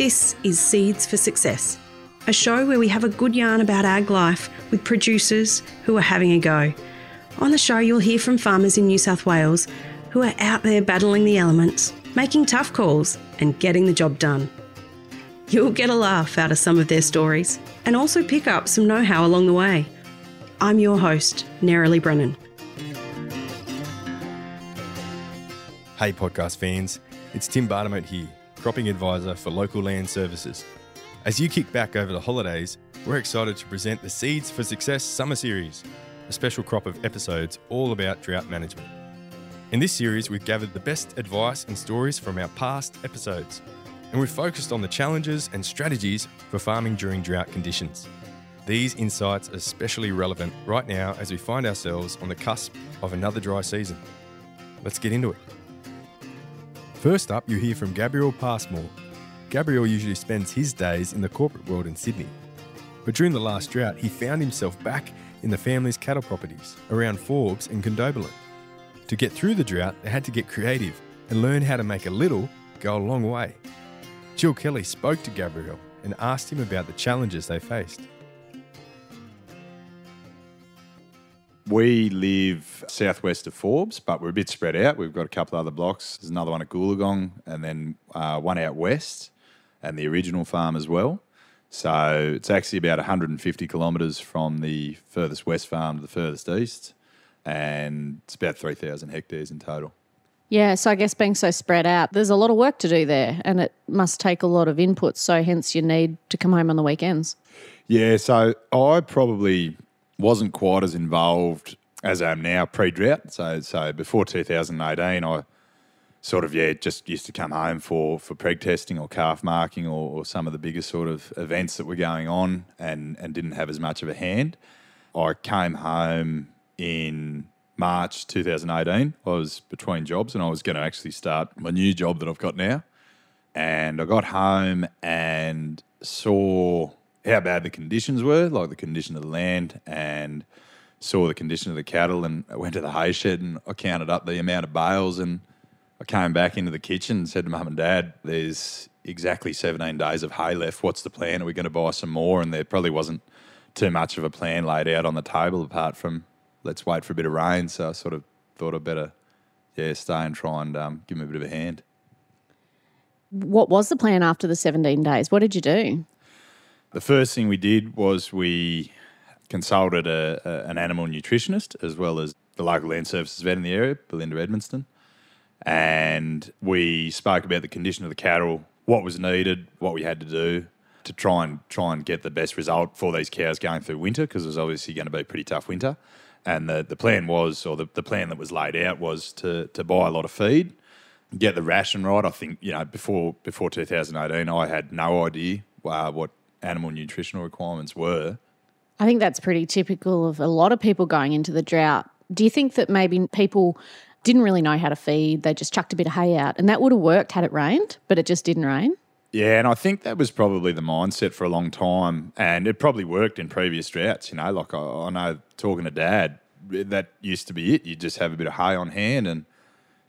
This is Seeds for Success, a show where we have a good yarn about ag life with producers who are having a go. On the show, you'll hear from farmers in New South Wales who are out there battling the elements, making tough calls, and getting the job done. You'll get a laugh out of some of their stories and also pick up some know how along the way. I'm your host, Nerily Brennan. Hey, podcast fans, it's Tim Bartimaeus here, cropping advisor for Local Land Services. As you kick back over the holidays, we're excited to present the Seeds for Success Summer Series, a special crop of episodes all about drought management. In this series, we've gathered the best advice and stories from our past episodes, and we've focused on the challenges and strategies for farming during drought conditions. These insights are especially relevant right now as we find ourselves on the cusp of another dry season. Let's get into it. First up, you hear from Gabriel Passmore. Gabriel usually spends his days in the corporate world in Sydney. But during the last drought, he found himself back in the family's cattle properties around Forbes and Condobolin. To get through the drought, they had to get creative and learn how to make a little go a long way. Jill Kelly spoke to Gabriel and asked him about the challenges they faced. We live southwest of Forbes, but we're a bit spread out. We've got a couple of other blocks. There's another one at Goolagong, and then uh, one out west, and the original farm as well. So it's actually about 150 kilometres from the furthest west farm to the furthest east, and it's about 3,000 hectares in total. Yeah, so I guess being so spread out, there's a lot of work to do there, and it must take a lot of input. So hence, you need to come home on the weekends. Yeah, so I probably wasn't quite as involved as I am now pre-drought. So, so before 2018, I sort of yeah just used to come home for for preg testing or calf marking or, or some of the bigger sort of events that were going on, and and didn't have as much of a hand. I came home in March 2018. I was between jobs and I was going to actually start my new job that I've got now. And I got home and saw how bad the conditions were, like the condition of the land, and saw the condition of the cattle. And I went to the hay shed and I counted up the amount of bales. And I came back into the kitchen and said to mum and dad, There's exactly 17 days of hay left. What's the plan? Are we going to buy some more? And there probably wasn't too much of a plan laid out on the table apart from let's wait for a bit of rain. So I sort of thought I'd better, yeah, stay and try and um, give him a bit of a hand. What was the plan after the 17 days? What did you do? The first thing we did was we consulted a, a, an animal nutritionist as well as the local land services vet in the area, Belinda Edmonston, and we spoke about the condition of the cattle, what was needed, what we had to do to try and try and get the best result for these cows going through winter because it was obviously going to be a pretty tough winter. And the, the plan was, or the, the plan that was laid out was to, to buy a lot of feed, get the ration right. I think, you know, before before 2018, I had no idea uh, what animal nutritional requirements were. I think that's pretty typical of a lot of people going into the drought. Do you think that maybe people didn't really know how to feed? They just chucked a bit of hay out, and that would have worked had it rained, but it just didn't rain. Yeah, and I think that was probably the mindset for a long time, and it probably worked in previous droughts. You know, like I, I know talking to Dad, that used to be it. You just have a bit of hay on hand, and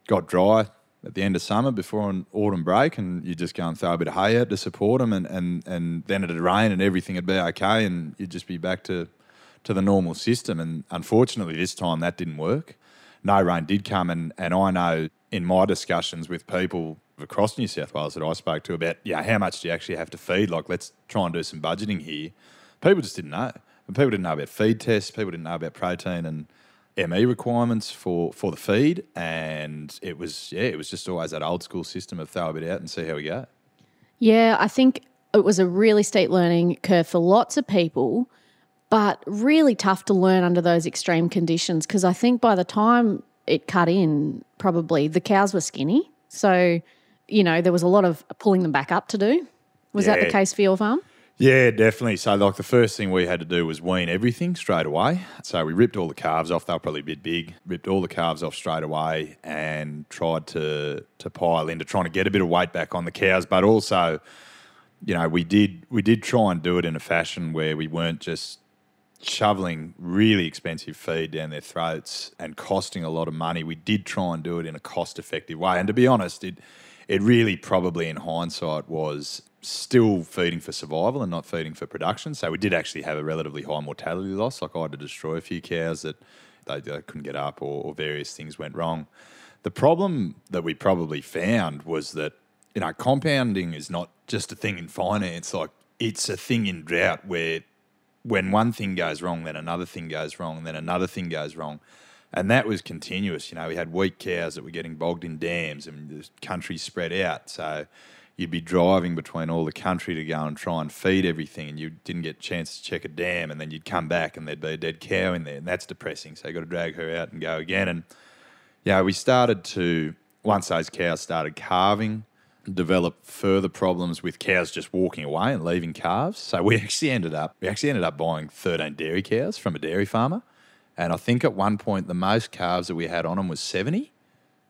got dry at the end of summer before an autumn break, and you just go and throw a bit of hay out to support them, and, and, and then it'd rain and everything would be okay, and you'd just be back to, to the normal system. And unfortunately, this time that didn't work. No rain did come, and, and I know in my discussions with people across New South Wales that I spoke to about, yeah, how much do you actually have to feed? Like, let's try and do some budgeting here. People just didn't know. And people didn't know about feed tests. People didn't know about protein and ME requirements for, for the feed. And it was, yeah, it was just always that old school system of throw a bit out and see how we go. Yeah, I think it was a really steep learning curve for lots of people, but really tough to learn under those extreme conditions because I think by the time it cut in, probably the cows were skinny. So you know, there was a lot of pulling them back up to do. Was yeah. that the case for your farm? Yeah, definitely. So, like, the first thing we had to do was wean everything straight away. So, we ripped all the calves off. They were probably a bit big. Ripped all the calves off straight away and tried to to pile into trying to get a bit of weight back on the cows. But also, you know, we did we did try and do it in a fashion where we weren't just shoveling really expensive feed down their throats and costing a lot of money. We did try and do it in a cost effective way. And to be honest, it it really probably in hindsight was still feeding for survival and not feeding for production. So we did actually have a relatively high mortality loss. Like I had to destroy a few cows that they, they couldn't get up or, or various things went wrong. The problem that we probably found was that you know compounding is not just a thing in finance. Like it's a thing in drought where when one thing goes wrong, then another thing goes wrong, then another thing goes wrong. And that was continuous. You know, we had weak cows that were getting bogged in dams and the country spread out. So you'd be driving between all the country to go and try and feed everything and you didn't get a chance to check a dam and then you'd come back and there'd be a dead cow in there and that's depressing. So you got to drag her out and go again. And yeah, we started to, once those cows started calving, develop further problems with cows just walking away and leaving calves. So we actually ended up we actually ended up buying 13 dairy cows from a dairy farmer. And I think at one point the most calves that we had on them was 70.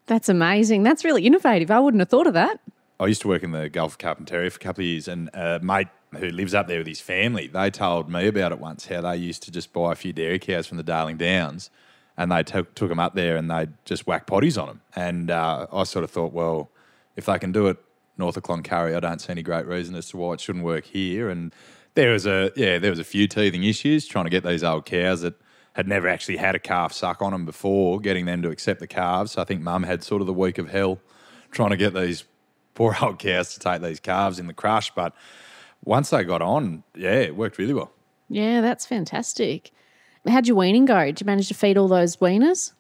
That's amazing. That's really innovative. I wouldn't have thought of that. I used to work in the Gulf of Carpentaria for a couple of years, and a mate who lives up there with his family, they told me about it once how they used to just buy a few dairy cows from the Darling Downs and they took, took them up there and they'd just whack potties on them. And uh, I sort of thought, well, if they can do it north of Cloncurry, I don't see any great reason as to why it shouldn't work here. And there was a yeah, there was a few teething issues trying to get these old cows that had never actually had a calf suck on them before, getting them to accept the calves. I think Mum had sort of the week of hell trying to get these poor old cows to take these calves in the crush. But once they got on, yeah, it worked really well. Yeah, that's fantastic. How'd your weaning go? Did you manage to feed all those weaners?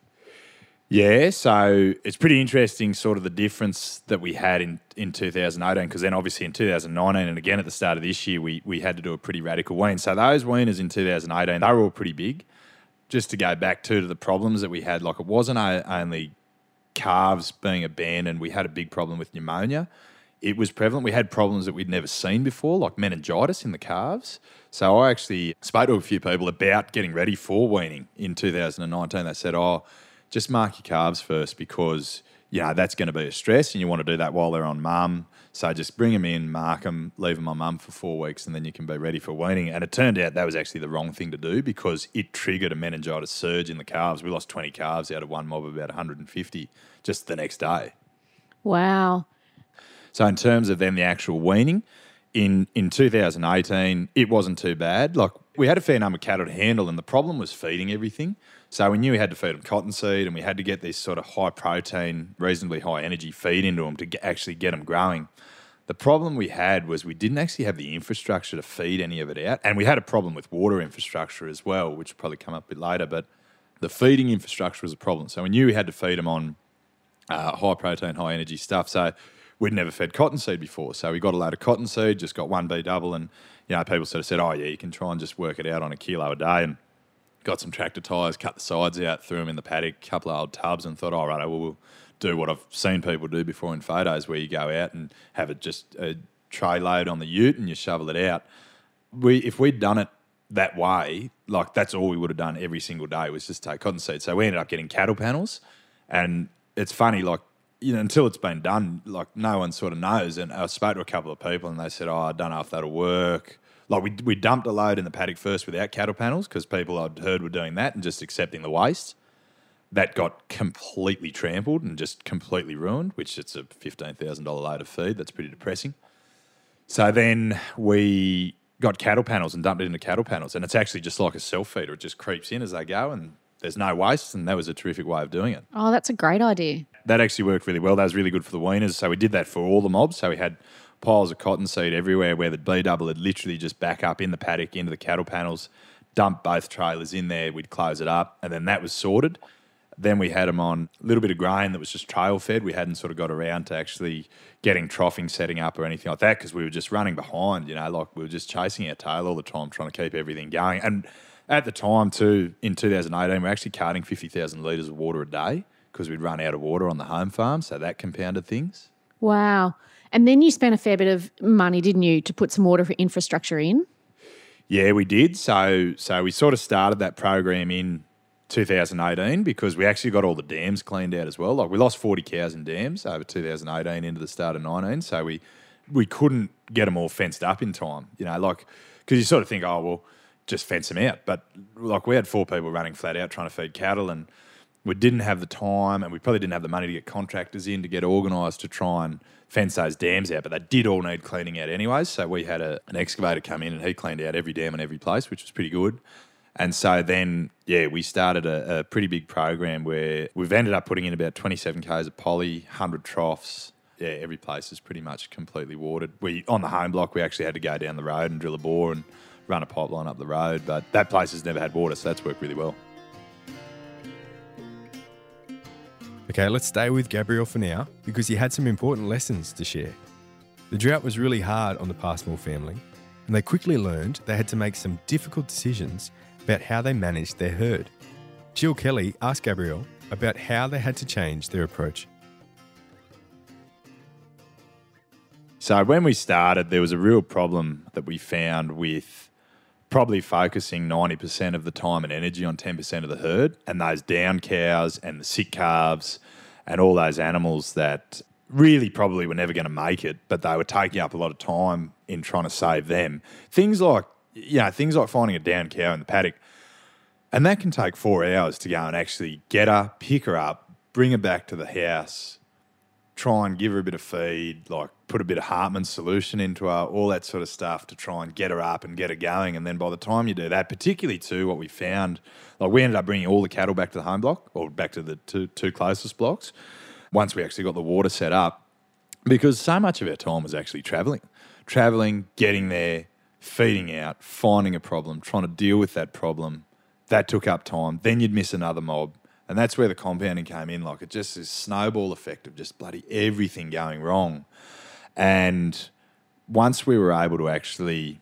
Yeah, so it's pretty interesting, sort of the difference that we had in, in 2018, because then obviously in 2019 and again at the start of this year, we, we had to do a pretty radical wean. So those weaners in 2018, they were all pretty big. Just to go back to, to the problems that we had, like it wasn't only calves being abandoned, we had a big problem with pneumonia. It was prevalent. We had problems that we'd never seen before, like meningitis in the calves. So I actually spoke to a few people about getting ready for weaning in 2019. They said, oh, just mark your calves first because you know that's going to be a stress, and you want to do that while they're on mum. So just bring them in, mark them, leave them on mum for four weeks, and then you can be ready for weaning. And it turned out that was actually the wrong thing to do because it triggered a meningitis surge in the calves. We lost 20 calves out of one mob of about 150 just the next day. Wow. So in terms of then the actual weaning, in in 2018, it wasn't too bad. Like we had a fair number of cattle to handle, and the problem was feeding everything. So we knew we had to feed them cottonseed, and we had to get this sort of high protein, reasonably high energy feed into them to get, actually get them growing. The problem we had was we didn't actually have the infrastructure to feed any of it out, and we had a problem with water infrastructure as well, which will probably come up a bit later. But the feeding infrastructure was a problem. So we knew we had to feed them on uh, high protein, high energy stuff. So we'd never fed cottonseed before. So we got a load of cottonseed, just got one B double, and you know people sort of said, "Oh yeah, you can try and just work it out on a kilo a day." And got some tractor tyres, cut the sides out, threw them in the paddock, a couple of old tubs, and thought, oh, all right, well, we'll do what I've seen people do before in photos, where you go out and have it just a tray load on the ute and you shovel it out. We, if we'd done it that way, like that's all we would have done every single day was just take cotton cottonseed. So we ended up getting cattle panels, and it's funny, like you know, until it's been done, like no one sort of knows. And I spoke to a couple of people, and they said, "Oh, I don't know if that'll work." Like we we dumped a load in the paddock first without cattle panels because people I'd heard were doing that and just accepting the waste. That got completely trampled and just completely ruined. Which it's a fifteen thousand dollar load of feed. That's pretty depressing. So then we got cattle panels and dumped it into cattle panels, and it's actually just like a self feeder. It just creeps in as they go, and there's no waste, and that was a terrific way of doing it. Oh, that's a great idea. That actually worked really well. That was really good for the weaners. So we did that for all the mobs. So we had piles of cottonseed everywhere where the B double had literally just back up in the paddock into the cattle panels, dump both trailers in there, we'd close it up, and then that was sorted. Then we had them on a little bit of grain that was just trail fed. We hadn't sort of got around to actually getting troughing setting up or anything like that because we were just running behind, you know, like we were just chasing our tail all the time, trying to keep everything going. And at the time, too, in 2018, we we're actually carting 50,000 litres of water a day because we'd run out of water on the home farm. So that compounded things. Wow. And then you spent a fair bit of money, didn't you, to put some water for infrastructure in? Yeah, we did. So so we sort of started that program in 2018 because we actually got all the dams cleaned out as well. Like we lost 40 cows in dams over 2018 into the start of 19. So we we couldn't get them all fenced up in time. You know, like because you sort of think, oh well, just fence them out. But like we had four people running flat out trying to feed cattle and we didn't have the time and we probably didn't have the money to get contractors in to get organised to try and fence those dams out. But they did all need cleaning out anyways. So we had a, an excavator come in and he cleaned out every dam in every place, which was pretty good. And so then, yeah, we started a, a pretty big program where we've ended up putting in about 27 k's of poly, 100 troughs. Yeah, every place is pretty much completely watered. We on the home block, we actually had to go down the road and drill a bore and run a pipeline up the road, but that place has never had water, so that's worked really well. Okay, let's stay with Gabriel for now because he had some important lessons to share. The drought was really hard on the Passmore family, and they quickly learned they had to make some difficult decisions about how they managed their herd. Jill Kelly asked Gabriel about how they had to change their approach. So when we started, there was a real problem that we found with probably focusing 90% of the time and energy on 10% of the herd and those down cows and the sick calves and all those animals that really probably were never going to make it, but they were taking up a lot of time in trying to save them. Things like, you know, things like finding a down cow in the paddock. And that can take four hours to go and actually get her, pick her up, bring her back to the house, try and give her a bit of feed, like put a bit of Hartmann solution into her, all that sort of stuff to try and get her up and get her going. And then by the time you do that, particularly too, what we found, like we ended up bringing all the cattle back to the home block or back to the two, two closest blocks once we actually got the water set up because so much of our time was actually traveling, traveling, getting there, feeding out, finding a problem, trying to deal with that problem. That took up time. Then you'd miss another mob and that's where the compounding came in. Like it just this snowball effect of just bloody everything going wrong. And once we were able to actually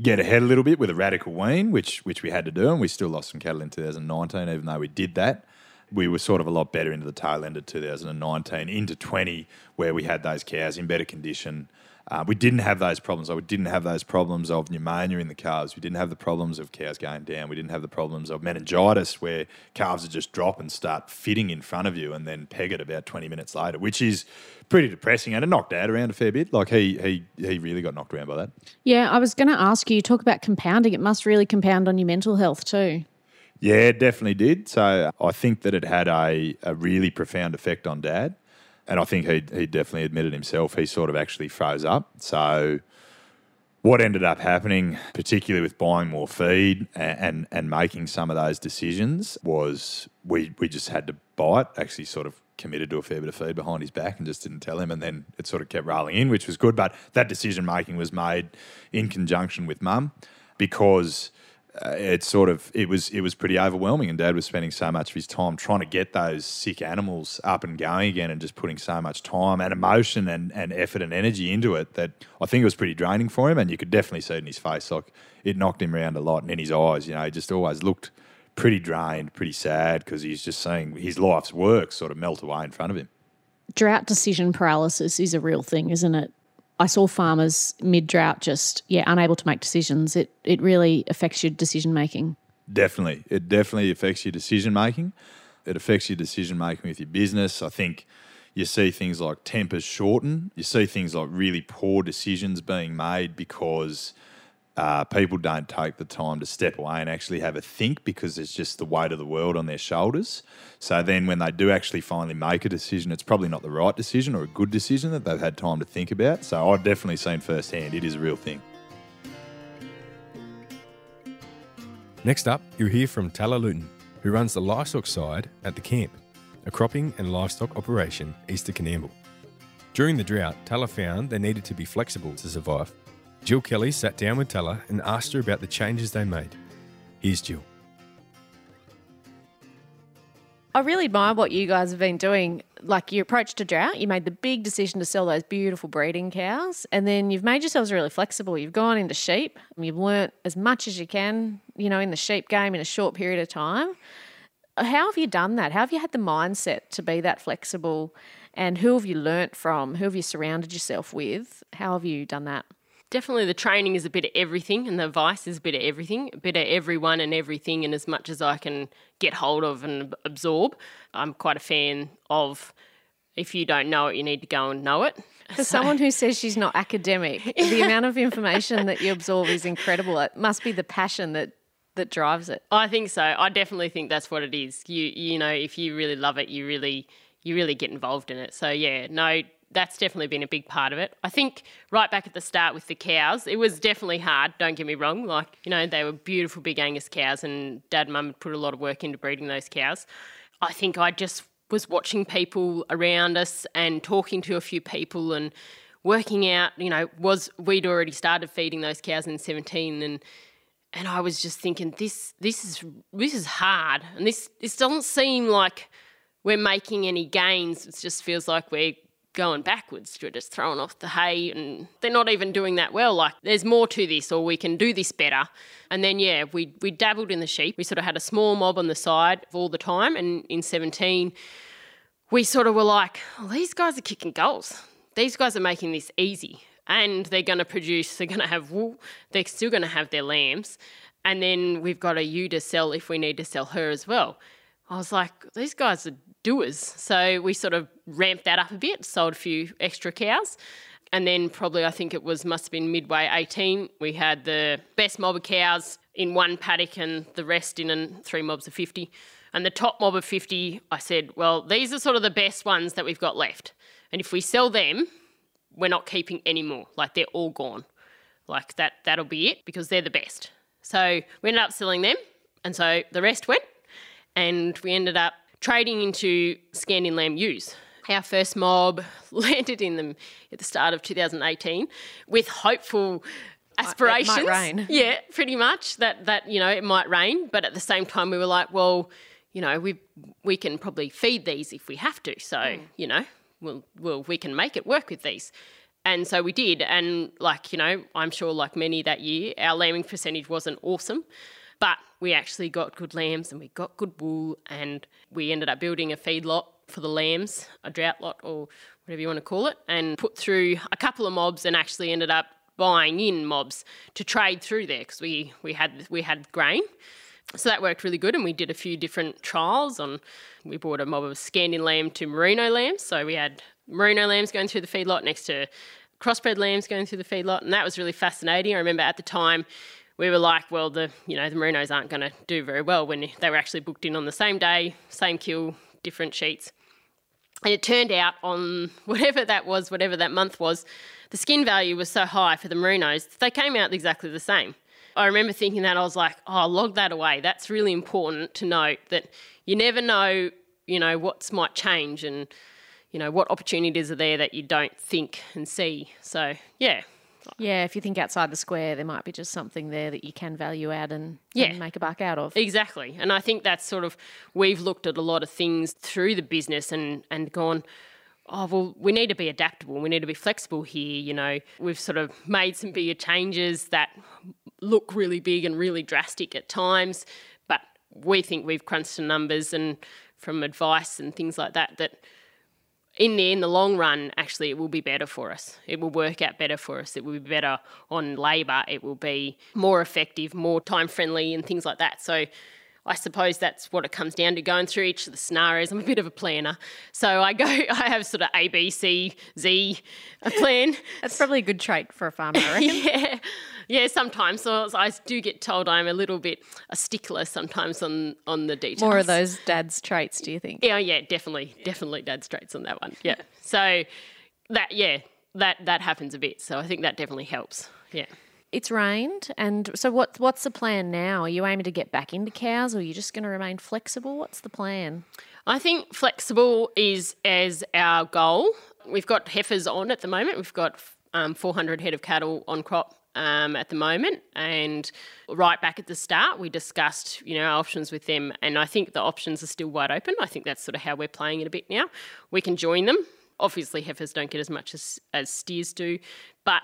get ahead a little bit with a radical wean, which which we had to do, and we still lost some cattle in 2019, even though we did that. We were sort of a lot better into the tail end of 2019, into 20, where we had those cows in better condition uh, we didn't have those problems. we didn't have those problems of pneumonia in the calves. We didn't have the problems of cows going down. We didn't have the problems of meningitis where calves would just drop and start fitting in front of you and then peg it about 20 minutes later, which is pretty depressing and it knocked Dad around a fair bit. Like he he he really got knocked around by that. Yeah, I was going to ask you, you talk about compounding. It must really compound on your mental health too. Yeah, it definitely did. So I think that it had a, a really profound effect on Dad and I think he he definitely admitted himself he sort of actually froze up. So what ended up happening, particularly with buying more feed and, and, and making some of those decisions, was we we just had to buy it. Actually, sort of committed to a fair bit of feed behind his back and just didn't tell him, and then it sort of kept rolling in, which was good. But that decision making was made in conjunction with mum because uh, it sort of it was it was pretty overwhelming and dad was spending so much of his time trying to get those sick animals up and going again and just putting so much time and emotion and, and effort and energy into it that I think it was pretty draining for him and you could definitely see it in his face. Like it knocked him around a lot and in his eyes you know he just always looked pretty drained pretty sad because he's just seeing his life's work sort of melt away in front of him. Drought decision paralysis is a real thing isn't it I saw farmers mid drought just yeah unable to make decisions. It it really affects your decision making. Definitely, it definitely affects your decision making. It affects your decision making with your business. I think you see things like tempers shorten. You see things like really poor decisions being made because uh, people don't take the time to step away and actually have a think because it's just the weight of the world on their shoulders. So then, when they do actually finally make a decision, it's probably not the right decision or a good decision that they've had time to think about. So I've definitely seen firsthand it is a real thing. Next up, you'll hear from Tallah Looten, who runs the livestock side at the camp, a cropping and livestock operation east of Coonamble. During the drought, Tallah found they needed to be flexible to survive Jill Kelly sat down with Tallah and asked her about the changes they made. Here's Jill. I really admire what you guys have been doing. Like your approach to drought, you made the big decision to sell those beautiful breeding cows, and then you've made yourselves really flexible. You've gone into sheep, you've learnt as much as you can, you know, in the sheep game in a short period of time. How have you done that? How have you had the mindset to be that flexible? And who have you learnt from? Who have you surrounded yourself with? How have you done that? Definitely the training is a bit of everything and the advice is a bit of everything, a bit of everyone and everything, and as much as I can get hold of and absorb. I'm quite a fan of if you don't know it, you need to go and know it. For so. someone who says she's not academic, the amount of information that you absorb is incredible. It must be the passion that that drives it. I think so. I definitely think that's what it is. You you know, if you really love it, you really you really get involved in it. So yeah, no, that's definitely been a big part of it. I think right back at the start with the cows, it was definitely hard, don't get me wrong. Like, you know, they were beautiful big Angus cows and dad and mum had put a lot of work into breeding those cows. I think I just was watching people around us and talking to a few people and working out, you know, was we'd already started feeding those cows in 17 and and I was just thinking this this is this is hard and this this doesn't seem like we're making any gains. It just feels like we're going backwards. We're just throwing off the hay and they're not even doing that well. Like there's more to this or we can do this better. And then yeah, we we dabbled in the sheep. We sort of had a small mob on the side all the time and in 17 we sort of were like, oh, these guys are kicking goals. These guys are making this easy. And they're going to produce, they're going to have wool, they're still going to have their lambs. And then we've got a ewe to sell if we need to sell her as well. I was like, these guys are doers. So we sort of ramped that up a bit, sold a few extra cows. And then probably I think it was must have been midway 18. We had the best mob of cows in one paddock and the rest in and three mobs of 50. And the top mob of 50, I said, well, these are sort of the best ones that we've got left. And if we sell them, we're not keeping any more. Like they're all gone. Like that that'll be it because they're the best. So we ended up selling them. And so the rest went. And we ended up trading into scanned in Lamb ewes. Our first mob landed in them at the start of 2018 with hopeful aspirations. It might rain. Yeah, pretty much. That that you know it might rain, but at the same time we were like, well, you know, we we can probably feed these if we have to. So Hmm. you know, we'll, we'll we can make it work with these. And so we did, and like you know, I'm sure like many that year, our lambing percentage wasn't awesome, but we actually got good lambs and we got good wool, and we ended up building a feedlot for the lambs, a drought lot or whatever you want to call it, and put through a couple of mobs, and actually ended up buying in mobs to trade through there because we we had we had grain. So that worked really good, and we did a few different trials on. We bought a mob of scanned in lamb to merino lambs, so we had merino lambs going through the feedlot next to crossbred lambs going through the feedlot, and that was really fascinating. I remember at the time we were like, well, the you know the merinos aren't going to do very well when they were actually booked in on the same day, same kill, different sheets. And it turned out on whatever that was, whatever that month was, the skin value was so high for the merinos, they came out exactly the same. I remember thinking that I was like, oh, log that away. That's really important to note that you never know, you know, what's might change and, you know, what opportunities are there that you don't think and see. So, yeah, Yeah, if you think outside the square, there might be just something there that you can value add and, Yeah. and make a buck out of. Exactly. And I think that's sort of, we've looked at a lot of things through the business and, and gone, oh, well, we need to be adaptable. We need to be flexible here. You know, we've sort of made some bigger changes that look really big and really drastic at times, but we think we've crunched some numbers and from advice and things like that, that in the in the long run, actually, it will be better for us. It will work out better for us. It will be better on labour. It will be more effective, more time friendly, and things like that. So. I suppose that's what it comes down to going through each of the scenarios. I'm a bit of a planner. So I go, I have sort of A, B, C, Z, a plan. That's probably a good trait for a farmer, I reckon. yeah. Yeah, sometimes. So I do get told I'm a little bit a stickler sometimes on, on the details. More of those dad's traits, do you think? Yeah, yeah, definitely, definitely dad's traits on that one. Yeah. So that yeah, that that happens a bit. So I think that definitely helps. Yeah. It's rained, and so what? What's the plan now? Are you aiming to get back into cows, or are you just going to remain flexible? What's the plan? I think flexible is as our goal. We've got heifers on at the moment. We've got um, 400 head of cattle on crop um, at the moment, and right back at the start, we discussed you know options with them, and I think the options are still wide open. I think that's sort of how we're playing it a bit now. We can join them. Obviously, heifers don't get as much as as steers do, but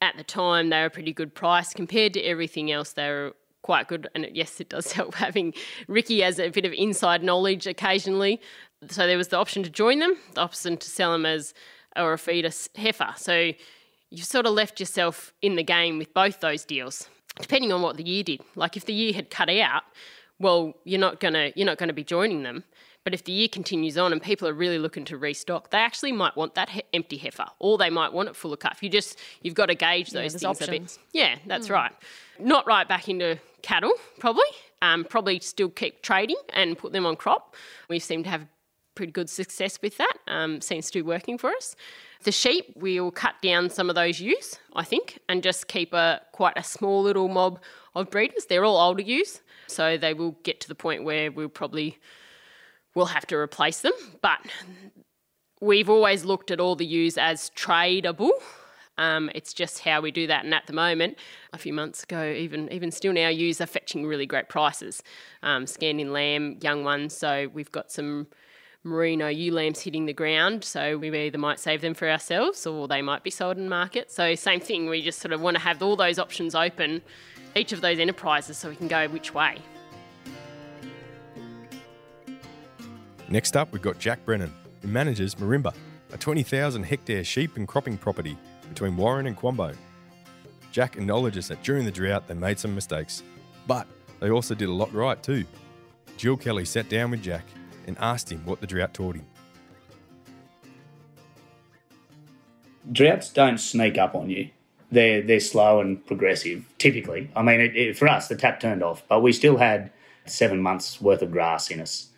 at the time they were a pretty good price compared to everything else. They were quite good, and yes, it does help having Ricky as a bit of inside knowledge occasionally. So there was the option to join them, the option to sell them as or a feeder heifer. So you've sort of left yourself in the game with both those deals, depending on what the year did. Like if the year had cut out, well, you're not gonna you're not gonna be joining them. But if the year continues on and people are really looking to restock, they actually might want that he- empty heifer, or they might want it full of calf. You just you've got to gauge those there's things a bit. Yeah, that's right. Not right back into cattle, probably. Um, probably still keep trading and put them on crop. We seem to have pretty good success with that. Um, seems to be working for us. The sheep, we'll cut down some of those ewes, I think, and just keep a quite a small little mob of breeders. They're all older ewes, so they will get to the point where we'll probably will have to replace them. But we've always looked at all the ewes as tradable. Um, it's just how we do that. And at the moment, a few months ago, even even still now, ewes are fetching really great prices. Um, scanned in lamb, young ones. So we've got some merino ewe lambs hitting the ground. So we either might save them for ourselves or they might be sold in market. So same thing. We just sort of want to have all those options open, each of those enterprises, so we can go which way. Next up, we've got Jack Brennan, who manages Marimba, a 20,000 hectare sheep and cropping property between Warren and Quambone. Jack acknowledges that during the drought they made some mistakes, but they also did a lot right too. Jill Kelly sat down with Jack and asked him what the drought taught him. droughts don't sneak up on you. They're they're slow and progressive. Typically, I mean, it, it, for us, the tap turned off, but we still had seven months worth of grass in us,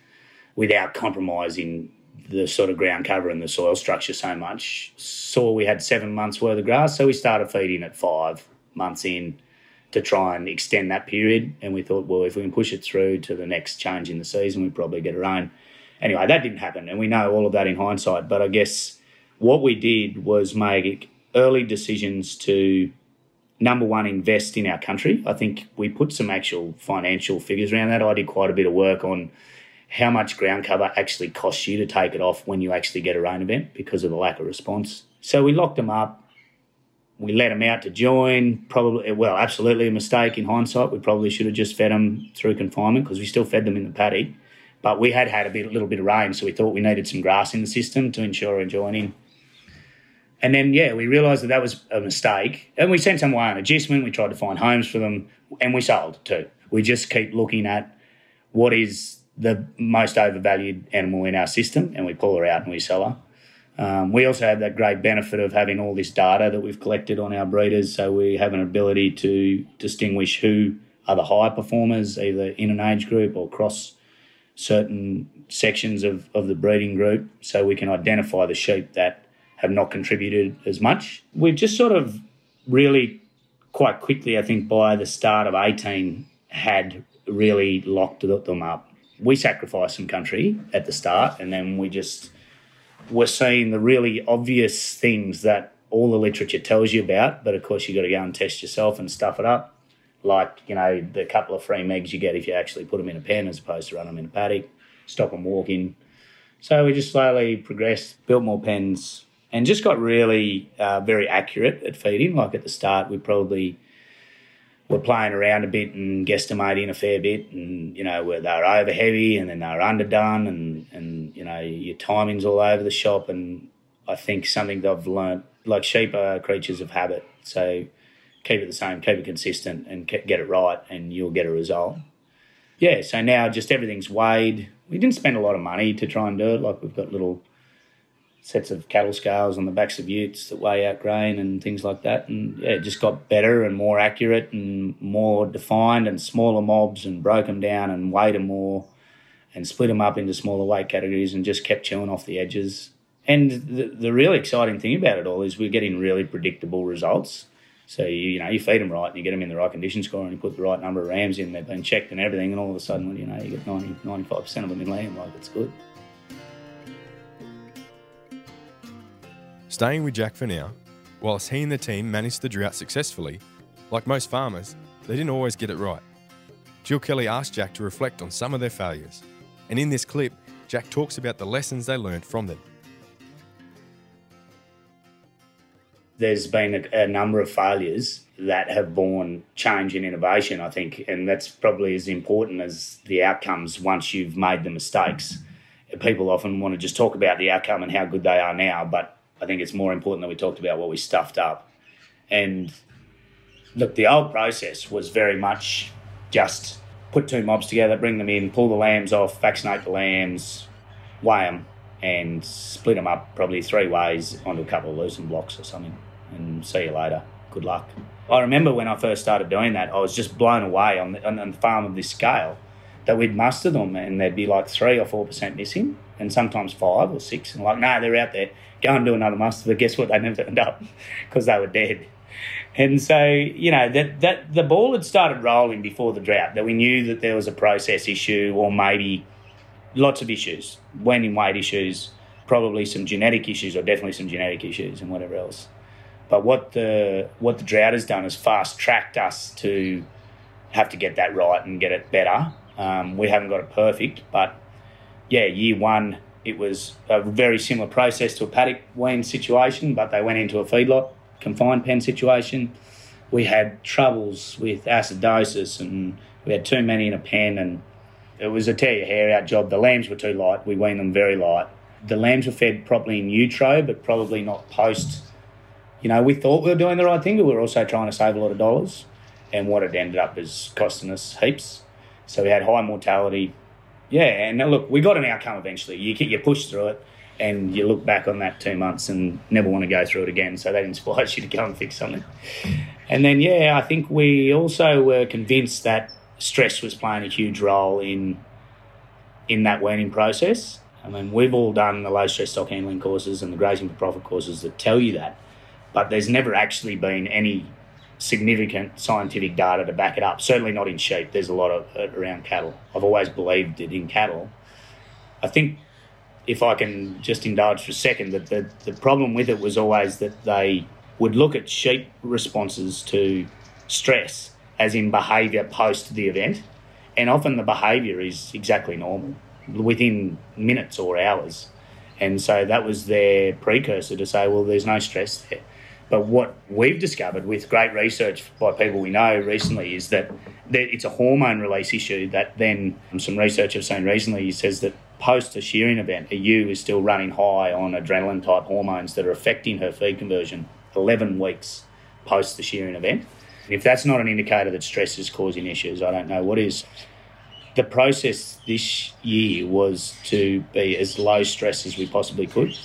without compromising the sort of ground cover and the soil structure so much. Saw we had seven months worth of grass, so we started feeding at five months in to try and extend that period. And we thought, well, if we can push it through to the next change in the season, we probably get a rain. Anyway, that didn't happen, and we know all of that in hindsight. But I guess what we did was make early decisions to number one invest in our country. I think we put some actual financial figures around that. I did quite a bit of work on how much ground cover actually costs you to take it off when you actually get a rain event because of the lack of response. So we locked them up. We let them out to join. Probably, well, absolutely a mistake in hindsight. We probably should have just fed them through confinement because we still fed them in the paddock. But we had had a bit, a little bit of rain, so we thought we needed some grass in the system to ensure a joining. And then, yeah, we realised that that was a mistake. And we sent them away on adjustment. We tried to find homes for them and we sold too. We just keep looking at what is the most overvalued animal in our system and we pull her out and we sell her. Um, we also have that great benefit of having all this data that we've collected on our breeders. So we have an ability to distinguish who are the high performers, either in an age group or across certain sections of, of the breeding group. So we can identify the sheep that have not contributed as much. We've just sort of really quite quickly, I think, by the start of 18, had really locked them up. We sacrificed some country at the start, and then we just were seeing the really obvious things that all the literature tells you about, but of course, you've got to go and test yourself and stuff it up. Like, you know, the couple of free megs you get if you actually put them in a pen as opposed to run them in a paddock, stop them walking. So we just slowly progressed, built more pens, and just got really uh, very accurate at feeding. Like at the start, we probably were playing around a bit and guesstimating a fair bit, and you know where they were over heavy and then they were underdone, and and you know your timings all over the shop. And I think something that I've learnt, like sheep are creatures of habit, so keep it the same, keep it consistent, and get it right, and you'll get a result. Yeah, so now just everything's weighed. We didn't spend a lot of money to try and do it. Like we've got little sets of cattle scales on the backs of utes that weigh out grain and things like that. And yeah, it just got better and more accurate and more defined and smaller mobs and broke them down and weighed them more and split them up into smaller weight categories and just kept chewing off the edges. And the, the really exciting thing about it all is we're getting really predictable results. So you, you know you feed them right and you get them in the right condition score and you put the right number of rams in. They've been checked and everything, and all of a sudden, you know, you get 95 percent of them in lamb. Like it's good. Staying with Jack for now, whilst he and the team managed the drought successfully, like most farmers, they didn't always get it right. Jill Kelly asked Jack to reflect on some of their failures, and in this clip, Jack talks about the lessons they learned from them. There's been a, a number of failures that have borne change and innovation, I think, and that's probably as important as the outcomes once you've made the mistakes. People often want to just talk about the outcome and how good they are now, but I think it's more important that we talked about what we stuffed up. And look, the old process was very much just put two mobs together, bring them in, pull the lambs off, vaccinate the lambs, weigh them, and split them up probably three ways onto a couple of lucerne blocks or something, and see you later. Good luck. I remember when I first started doing that, I was just blown away on the, on the farm of this scale that we'd muster them and there'd be like three or four percent missing, and sometimes five or six, and like, no, they're out there. Go and do another muster. But guess what? They never turned up because they were dead. And so, you know, that, that the ball had started rolling before the drought, that we knew that there was a process issue or maybe lots of issues, weaning weight issues, probably some genetic issues or definitely some genetic issues and whatever else. But what the what the drought has done is fast tracked us to have to get that right and get it better. Um, we haven't got it perfect, but yeah, year one it was a very similar process to a paddock wean situation, but they went into a feedlot confined pen situation. We had troubles with acidosis and we had too many in a pen and it was a tear your hair out job. The lambs were too light. We weaned them very light. The lambs were fed properly in utero, but probably not post. You know, we thought we were doing the right thing, but we were also trying to save a lot of dollars. And what it ended up is costing us heaps. So we had high mortality. Yeah, and look, we got an outcome eventually. You you push through it and you look back on that two months and never want to go through it again. So that inspires you to go and fix something. And then, yeah, I think we also were convinced that stress was playing a huge role in in that weaning process. I mean, we've all done the low stress stock handling courses and the grazing for profit courses that tell you that, but there's never actually been any significant scientific data to back it up. Certainly not in sheep. There's a lot of it around cattle. I've always believed it in cattle. I think if I can just indulge for a second, that the, the problem with it was always that they would look at sheep responses to stress, as in behaviour post the event, and often the behaviour is exactly normal within minutes or hours. And so that was their precursor to say, well, there's no stress there. But what we've discovered with great research by people we know recently is that it's a hormone release issue that then um, some research I've seen recently says that post a shearing event, a ewe is still running high on adrenaline type hormones that are affecting her feed conversion 11 weeks post the shearing event. If that's not an indicator that stress is causing issues, I don't know what is. The process this year was to be as low stress as we possibly could.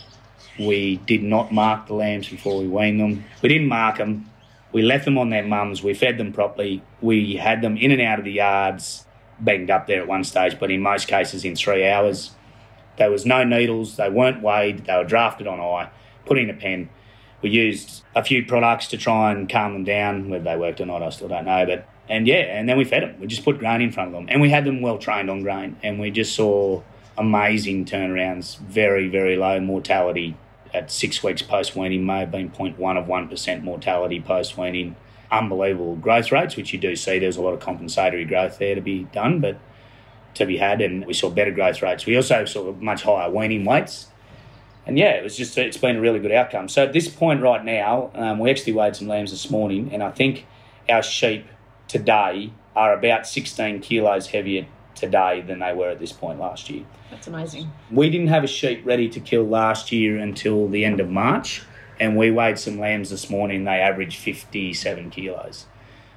We did not mark the lambs before we weaned them. We didn't mark them. We left them on their mums. We fed them properly. We had them in and out of the yards banged up there at one stage, but in most cases in three hours. There was no needles, they weren't weighed, they were drafted on eye, put in a pen. We used a few products to try and calm them down. Whether they worked or not, I still don't know. But and yeah, and then we fed them. We just put grain in front of them, and we had them well trained on grain, and we just saw amazing turnarounds. Very very low mortality at six weeks post weaning. May have been 0.1 of one percent mortality post weaning unbelievable growth rates, which you do see. There's a lot of compensatory growth there to be done, but to be had, and we saw better growth rates. We also saw much higher weaning weights. And yeah, it was just it's been a really good outcome. So at this point right now, um, we actually weighed some lambs this morning, and I think our sheep today are about 16 kilos heavier today than they were at this point last year. That's amazing. We didn't have a sheep ready to kill last year until the end of March and we weighed some lambs this morning. They averaged 57 kilos,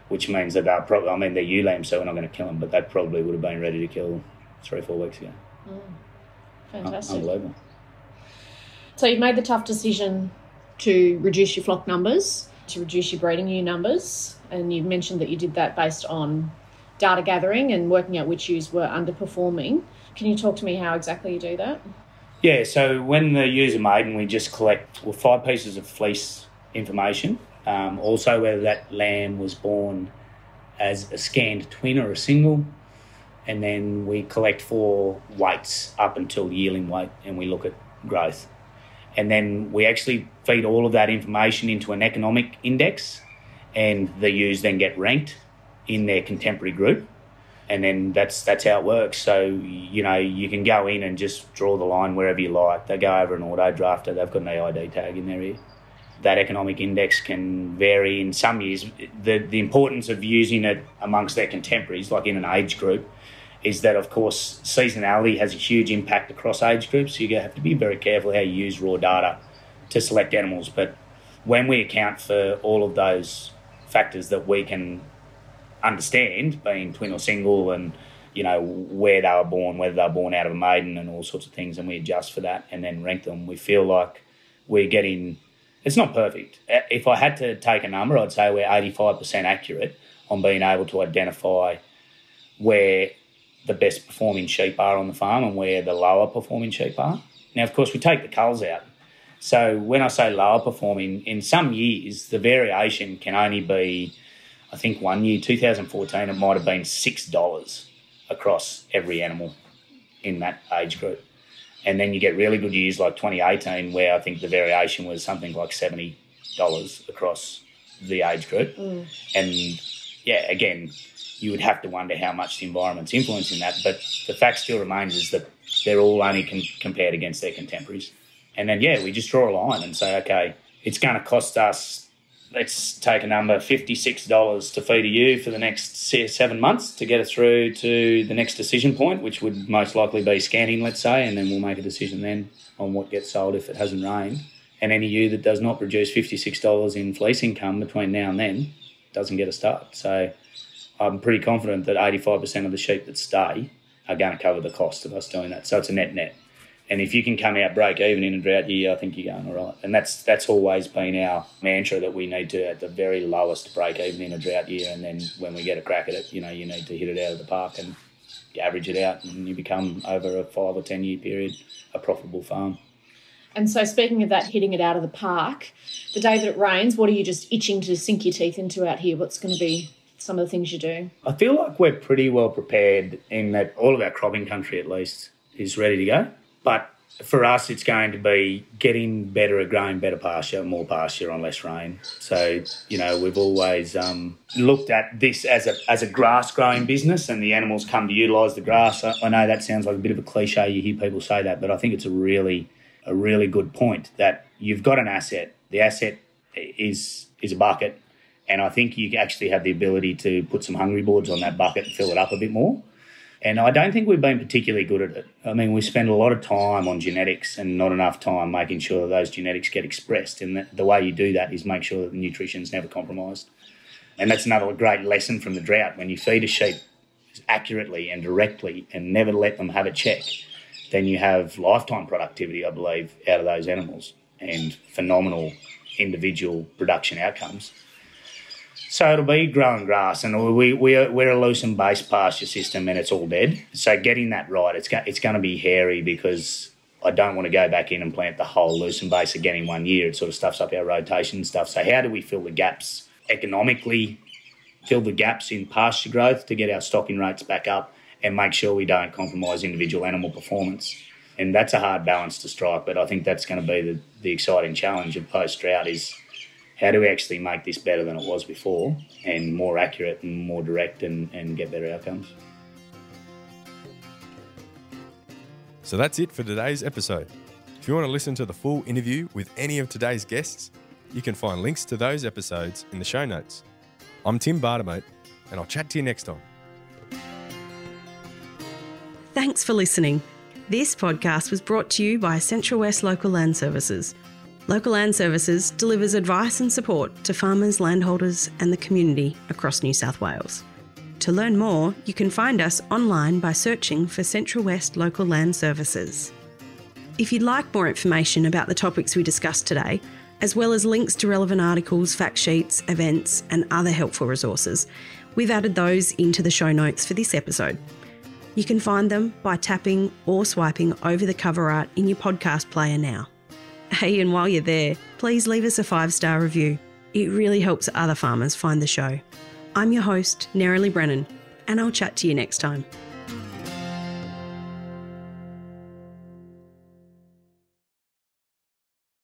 which means that they're probably, I mean, they're ewe lambs, so we're not going to kill them, but they probably would have been ready to kill three or four weeks ago. Mm. Fantastic. Unbelievable. So you've made the tough decision to reduce your flock numbers, to reduce your breeding ewe numbers, and you mentioned that you did that based on data gathering and working out which ewes were underperforming. Can you talk to me how exactly you do that? Yeah, so when the user made, and we just collect well, five pieces of fleece information. Um, also, whether that lamb was born as a scanned twin or a single, and then we collect four weights up until yearling weight, and we look at growth. And then we actually feed all of that information into an economic index, and the ewes then get ranked in their contemporary group and then that's that's how it works. So you know you can go in and just draw the line wherever you like. They go over an auto drafter. They've got an EID tag in their ear. That economic index can vary in some years. The the importance of using it amongst their contemporaries, like in an age group, is that of course seasonality has a huge impact across age groups. You have to be very careful how you use raw data to select animals. But when we account for all of those factors that we can understand, being twin or single and you know, where they were born, whether they were born out of a maiden, and all sorts of things, and we adjust for that and then rank them. We feel like we're getting. It's not perfect. Uh, if I had to take a number, I'd say we're eighty-five percent accurate on being able to identify where the best performing sheep are on the farm and where the lower performing sheep are. Now, of course, we take the culls out. So when I say lower performing, in some years the variation can only be, I think one year, 2014, it might have been six dollars across every animal in that age group. And then you get really good years like 2018, where I think the variation was something like seventy dollars across the age group. Mm. And yeah, again, you would have to wonder how much the environment's influencing that. But the fact still remains is that they're all only con- compared against their contemporaries. And then, yeah, we just draw a line and say, okay, it's going to cost us, let's take a number, $56 to feed a ewe for the next seven months to get it through to the next decision point, which would most likely be scanning, let's say, and then we'll make a decision then on what gets sold if it hasn't rained. And any ewe that does not produce $56 in fleece income between now and then doesn't get a start. So I'm pretty confident that 85% of the sheep that stay are going to cover the cost of us doing that. So it's a net net. And if you can come out break even in a drought year, I think you're going all right. And that's that's always been our mantra that we need to at the very lowest break even in a drought year. And then when we get a crack at it, you know, you need to hit it out of the park and you average it out, and you become over a five or ten year period a profitable farm. And so, speaking of that, hitting it out of the park, the day that it rains, what are you just itching to sink your teeth into out here? What's going to be some of the things you do? I feel like we're pretty well prepared in that all of our cropping country, at least, is ready to go. But for us, it's going to be getting better at growing better pasture, more pasture on less rain. So, you know, we've always um, looked at this as a, as a grass growing business and the animals come to utilise the grass. I, I know that sounds like a bit of a cliche, you hear people say that, but I think it's a really, a really good point that you've got an asset. The asset is, is a bucket. And I think you actually have the ability to put some hungry boards on that bucket and fill it up a bit more. And I don't think we've been particularly good at it. I mean, we spend a lot of time on genetics and not enough time making sure that those genetics get expressed. And the, the way you do that is make sure that the nutrition is never compromised. And that's another great lesson from the drought. When you feed a sheep accurately and directly and never let them have a check, then you have lifetime productivity, I believe, out of those animals and phenomenal individual production outcomes. So it'll be growing grass, and we, we are, we're a lucerne based pasture system, and it's all dead. So getting that right, it's, it's going to be hairy because I don't want to go back in and plant the whole lucerne base again in one year. It sort of stuffs up our rotation and stuff. So how do we fill the gaps economically, fill the gaps in pasture growth to get our stocking rates back up and make sure we don't compromise individual animal performance? And that's a hard balance to strike, but I think that's going to be the, the exciting challenge of post drought is how do we actually make this better than it was before and more accurate and more direct and, and get better outcomes? So that's it for today's episode. If you want to listen to the full interview with any of today's guests, you can find links to those episodes in the show notes. I'm Tim Bartimaeus, and I'll chat to you next time. Thanks for listening. This podcast was brought to you by Central West Local Land Services. Local Land Services delivers advice and support to farmers, landholders, and the community across New South Wales. To learn more, you can find us online by searching for Central West Local Land Services. If you'd like more information about the topics we discussed today, as well as links to relevant articles, fact sheets, events, and other helpful resources, we've added those into the show notes for this episode. You can find them by tapping or swiping over the cover art in your podcast player now. Hey, and while you're there, please leave us a five star review. It really helps other farmers find the show. I'm your host, Nerily Brennan, and I'll chat to you next time.